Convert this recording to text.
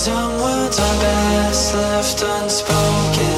Some words are best left unspoken.